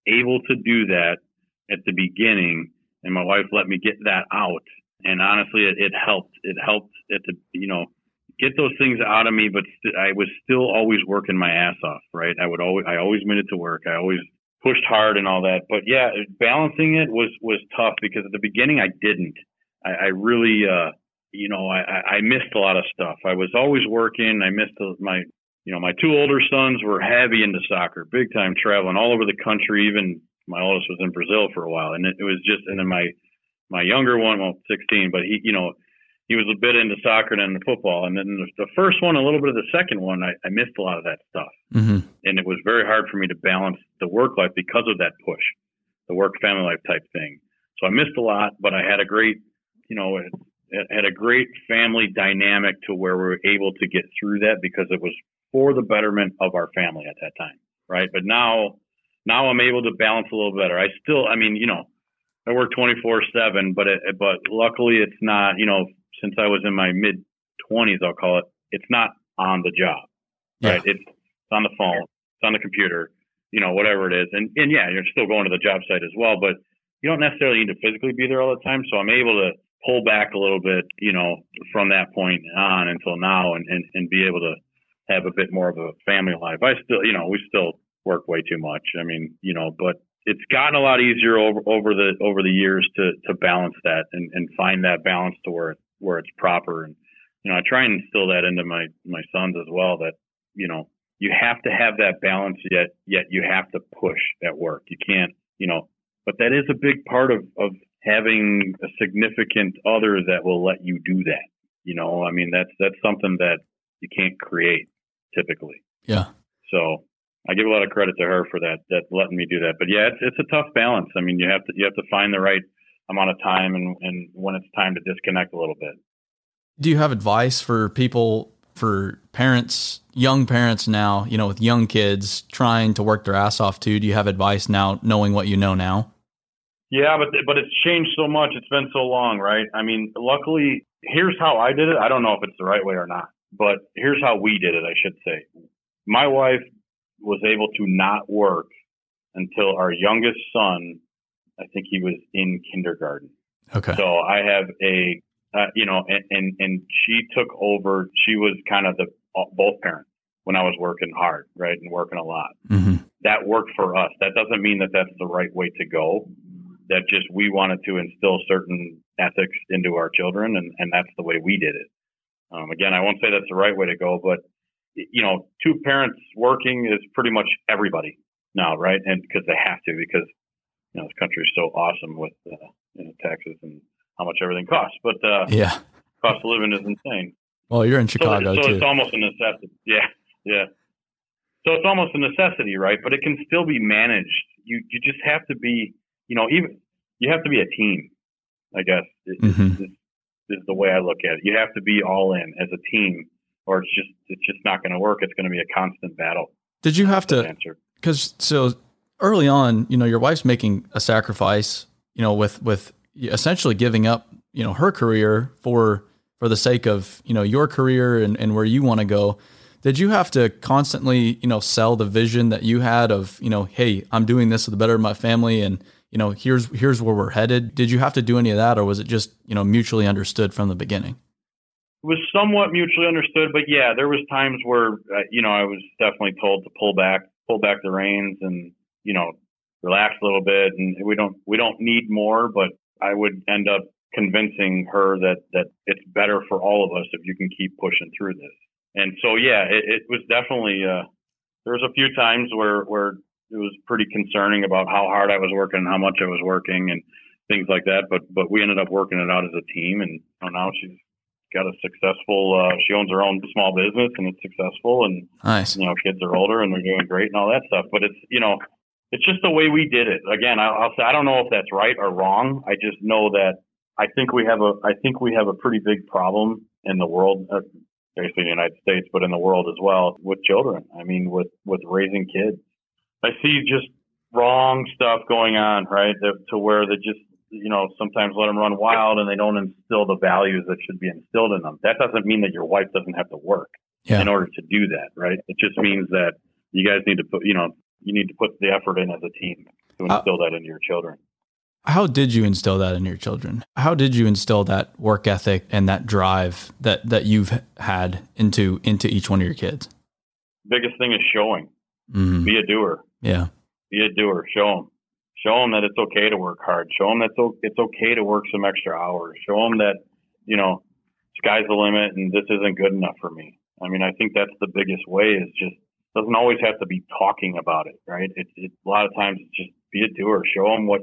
able to do that at the beginning and my wife let me get that out. And honestly, it, it helped. It helped at the, you know, get those things out of me. But st- I was still always working my ass off, right? I would always, I always made it to work. I always pushed hard and all that. But yeah, balancing it was was tough because at the beginning I didn't. I, I really, uh, you know, I, I missed a lot of stuff. I was always working. I missed the, my, you know, my two older sons were heavy into soccer, big time traveling all over the country. Even my oldest was in Brazil for a while, and it, it was just, and then my my younger one, well, 16, but he, you know, he was a bit into soccer and into football. And then the, first one, a little bit of the second one, I, I missed a lot of that stuff, Mm-hmm. and it was very hard for me to balance the work life because of that push, the work family life type thing. So I missed a lot, but I had a great, you know, it, it had a great family dynamic to where we were able to get through that because it was for the betterment of our family at that time, right? But now, now I'm able to balance a little better. I still, I mean, you know, I work 24 seven, but it, but luckily it's not, you know, since I was in my mid 20s, I'll call it, it's not on the job, right? It's, it's on the phone, it's on the computer, you know, whatever it is. And, and yeah, you're still going to the job site as well, but you don't necessarily need to physically be there all the time. So I'm able to pull back a little bit, you know, from that point on until now and, and, and be able to have a bit more of a family life. I still, you know, we still work way too much. I mean, you know, but it's gotten a lot easier over, over the, over the years to, to balance that and, and find that balance to where, where it's proper. And, you know, I try and instill that into my, my sons as well that, you know, you have to have that balance yet, yet you have to push at work. You can't, you know, but that is a big part of, of having a significant other that will let you do that. You know, I mean, that's, that's something that you can't create typically. Yeah. So I give a lot of credit to her for that, that letting me do that. But yeah, it's, it's a tough balance. I mean, you have to, you have to find the right amount of time and, and when it's time to disconnect a little bit. Do you have advice for people, for parents, young parents now, you know, with young kids trying to work their ass off too? Do you have advice now, knowing what you know now? Yeah, but but it's changed so much. It's been so long, right? I mean, luckily, here's how I did it. I don't know if it's the right way or not, but here's how we did it. I should say, my wife was able to not work until our youngest son. I think he was in kindergarten. Okay. So I have a, uh, you know, and, and and she took over. She was kind of the uh, both parents when I was working hard, right, and working a lot hmm that worked for us. That doesn't mean that that's the right way to go. That just we wanted to instill certain ethics into our children, and, and that's the way we did it. Um, again, I won't say that's the right way to go, but you know, two parents working is pretty much everybody. now, right? And because they have to, because you know this country is so awesome with uh, you know taxes and how much everything costs. But uh, yeah, cost of living is insane. Well, you're in Chicago so, so too. it's almost a necessity. Yeah, yeah. So it's almost a necessity, right? But it can still be managed. You you just have to be, you know, even you have to be a team. I guess is, Mhm. is, is the way I look at it. You have to be all in as a team, or it's just it's just not going to work. It's going to be a constant battle. Did you have to Answer. because so early on, you know, your wife's making a sacrifice, you know, with with essentially giving up, you know, her career for for the sake of you know your career and, and where you want to go. Did you have to constantly, you know, sell the vision that you had of, you know, hey, I'm doing this for the better of my family, and you know, here's here's where we're headed. Did you have to do any of that, or was it just you know mutually understood from the beginning? It was somewhat mutually understood, but yeah, there was times where uh, you know I was definitely told to pull back, pull back the reins, and you know relax a little bit, and we don't we don't need more, but I would end up convincing her that that it's better for all of us if you can keep pushing through this. And so yeah, it, it was definitely uh, there was a few times where where it was pretty concerning about how hard I was working and how much I was working and things like that. But but we ended up working it out as a team, and now she's got a successful. Uh, she owns her own small business, and it's successful. And Nice. you know, kids are older and they're doing great and all that stuff. But it's you know, it's just the way we did it. Again, I, I'll say I don't know if that's right or wrong. I just know that I think we have a I think we have a pretty big problem in the world. Uh, basically in the United States, but in the world as well with children. I mean, with, with raising kids. I see just wrong stuff going on, right? That, to where they just, you know, sometimes let them run wild and they don't instill the values that should be instilled in them. That doesn't mean that your wife doesn't have to work Yeah. in order to do that, right? It just means that you guys need to put, you know, you need to put the effort in as a team to Uh, instill that into your children. How did you instill that in your children? How did you instill that work ethic and that drive that that you've had into into each one of your kids? Biggest thing is showing. Mm, Be a doer. yeah. be a doer. Show them. Show them that it's okay to work hard. Show them that it's okay to work some extra hours. Show them that, you know, sky's the limit and this isn't good enough for me. I mean, I think that's the biggest way is just doesn't always have to be talking about it, right? It's it, a lot of times it's just be a doer. Show them what,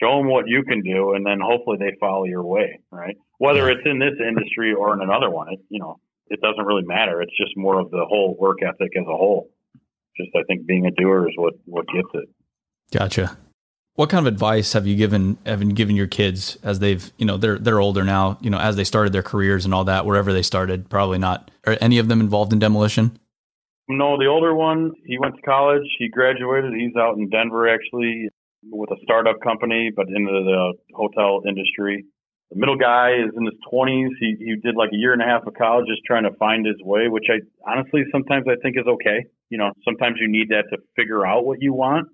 show them what you can do, and then hopefully they follow your way, right? Whether it's in this industry or in another one, it, you know, it doesn't really matter. It's just more of the whole work ethic as a whole. Just I think being a doer is what what gets it. Gotcha. What kind of advice have you given have you given your kids as they've you know they're they're older now you know as they started their careers and all that wherever they started probably not are any of them involved in demolition? No, the older one, he went to college. He graduated. He's out in Denver actually with a startup company, but into the hotel industry. The middle guy is in his 20s. He he did like a year and a half of college just trying to find his way, which I honestly sometimes I think is okay. You know, sometimes you need that to figure out what you want.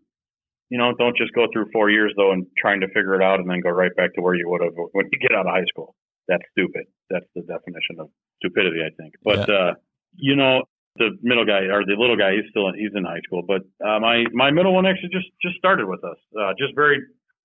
You know, don't just go through four years though and trying to figure it out and then go right back to where you would have when you get out of high school. That's stupid. That's the definition of stupidity, I think. But uh, you know, the middle guy or the little guy, he's still in, he's in high school. But uh, my my middle one actually just just started with us, uh, just very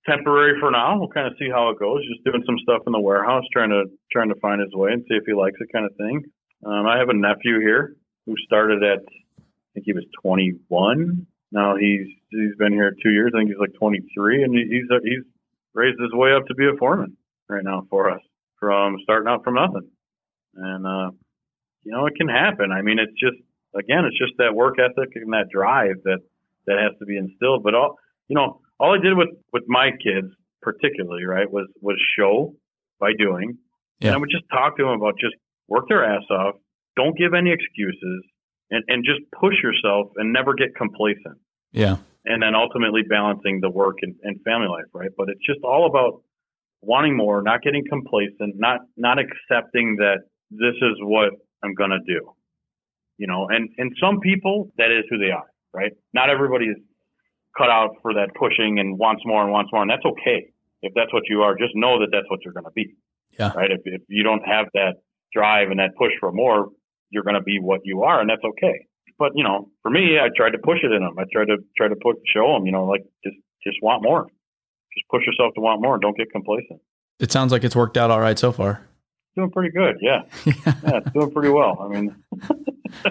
temporary for now. We'll kind of see how it goes. Just doing some stuff in the warehouse, trying to trying to find his way and see if he likes it, kind of thing. Um, I have a nephew here who started at I think he was 21. Now he's he's been here two years. I think he's like 23, and he- he's he's raised his way up to be a foreman right now for us from starting out from nothing. And uh, you know, it can happen. I mean, it's just again, it's just that work ethic and that drive that that has to be instilled. But all you know, all I did with with my kids, particularly, right, was was show by doing. Yeah. And I would just talk to them about just work their ass off. Don't give any excuses, and and just push yourself and never get complacent. Yeah. And then ultimately balancing the work and, and family life, right? But it's just all about wanting more, not getting complacent, not not accepting that this is what I'm gonna do. You know, and and some people that is who they are, right? Not everybody is cut out for that pushing and wants more and wants more, and that's okay. If that's what you are, just know that that's what you're gonna be. Yeah. Right. If if you don't have that drive and that push for more, you're gonna be what you are, and that's okay. But you know, for me, I tried to push it in them. I tried to try to put show them, you know, like just just want more. Just push yourself to want more. Don't get complacent. It sounds like it's worked out all right so far. Doing pretty good, yeah. Yeah, doing pretty well. I mean,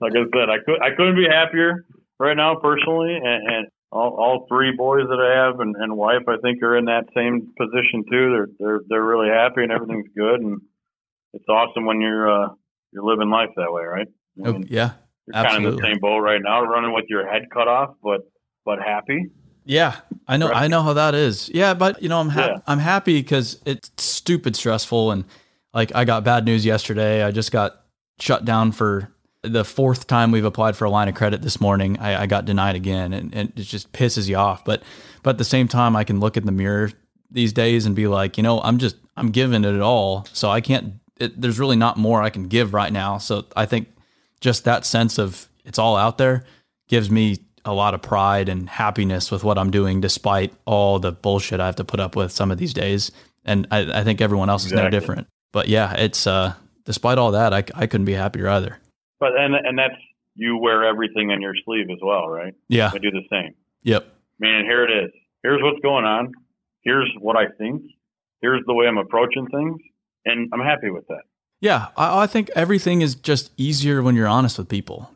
like I said, I could I couldn't be happier. right now personally, and, and all, all three boys that I have and, and wife, I think, are in that same position too. They're they're they're really happy and everything's good, and it's awesome when you're uh, you're living life that way, right? I oh, mean, yeah, you're absolutely. kind of in the same boat right now, running with your head cut off, but but happy. Yeah, I know. Right. I know how that is. Yeah, but you know, I'm ha- yeah. I'm happy because it's stupid stressful and like I got bad news yesterday. I just got shut down for the fourth time we've applied for a line of credit this morning, I, I got denied again, and, and, it just pisses you off. But but at the same time, I can look in the mirror these days and be like, you know, I'm just I'm giving it all, so I can't. It, there's really not more I can give right now. So I think just that sense of it's all out there gives me a lot of pride and happiness with what I'm doing, despite all the bullshit I have to put up with some of these days. And I, I think everyone else exactly. is no different. But yeah, it's uh, despite all that, I, I couldn't be happier either. But and and that's you wear everything on your sleeve as well, right? Yeah. I do the same. Yep. Man, here it is. Here's what's going on. Here's what I think. Here's the way I'm approaching things, and I'm happy with that. Yeah, I, I think everything is just easier when you're honest with people.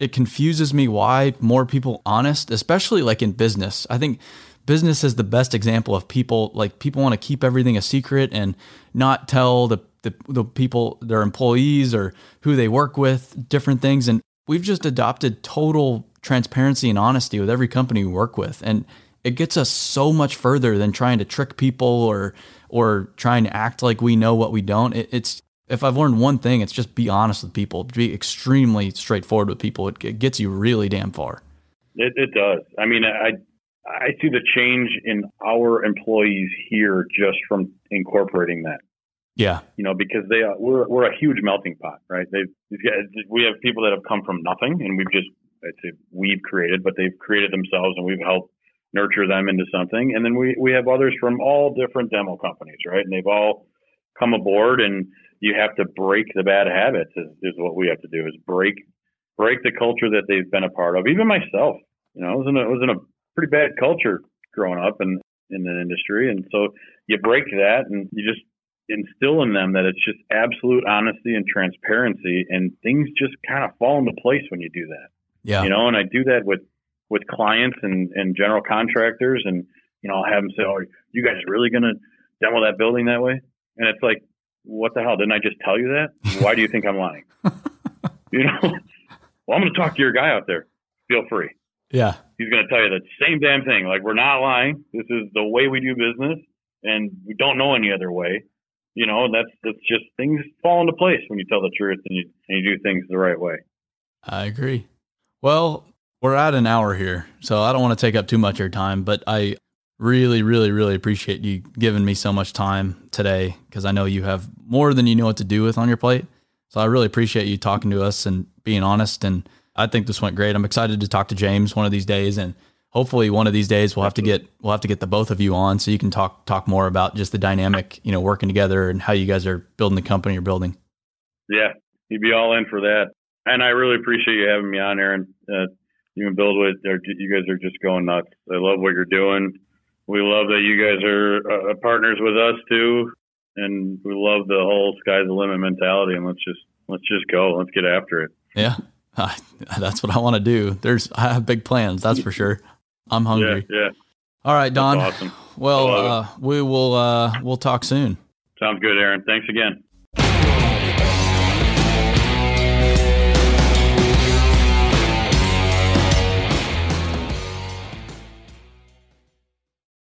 It confuses me why more people honest, especially like in business. I think business is the best example of people like people want to keep everything a secret and not tell the the, the people, their employees or who they work with, different things. And we've just adopted total transparency and honesty with every company we work with. And it gets us so much further than trying to trick people or or trying to act like we know what we don't. It, it's if I've learned one thing, it's just be honest with people. Be extremely straightforward with people. It, it gets you really damn far. It, it does. I mean, I I see the change in our employees here just from incorporating that. Yeah. You know, because they are, we're, we're a huge melting pot, right? They've, we have people that have come from nothing and we've just, I'd say we've created, but they've created themselves and we've helped nurture them into something. And then we, we have others from all different demo companies, right? And they've all come aboard and you have to break the bad habits is, is what we have to do is break, break the culture that they've been a part of. Even myself, you know, I was in was in a pretty bad culture growing up and in the industry. And so you break that and you just instill in them that it's just absolute honesty and transparency and things just kind of fall into place when you do that. Yeah. You know, and I do that with with clients and, and general contractors and you know, I'll have them say, Oh, you guys really gonna demo that building that way? And it's like, what the hell? Didn't I just tell you that? Why do you think I'm lying? you know? Well, I'm gonna talk to your guy out there. Feel free. Yeah. He's gonna tell you the same damn thing. Like we're not lying. This is the way we do business and we don't know any other way you know, that's that's just things fall into place when you tell the truth and you and you do things the right way. I agree. Well, we're at an hour here, so I don't want to take up too much of your time, but I really, really, really appreciate you giving me so much time today because I know you have more than you know what to do with on your plate. So I really appreciate you talking to us and being honest. And I think this went great. I'm excited to talk to James one of these days and hopefully one of these days we'll have to get we'll have to get the both of you on so you can talk talk more about just the dynamic you know working together and how you guys are building the company you're building. Yeah you'd be all in for that. And i really appreciate you having me on aaron. Uh, you and build with you guys are just going nuts. I love what you're doing. We love that you guys are uh, partners with us too. And we love the whole sky's the limit mentality and let's just let's just go. Let's get after it. Yeah. That's what I want to do. There's, I have big plans. That's for sure. I'm hungry. Yeah. yeah. All right, Don. Awesome. Well, uh, we will uh, we'll talk soon. Sounds good, Aaron. Thanks again.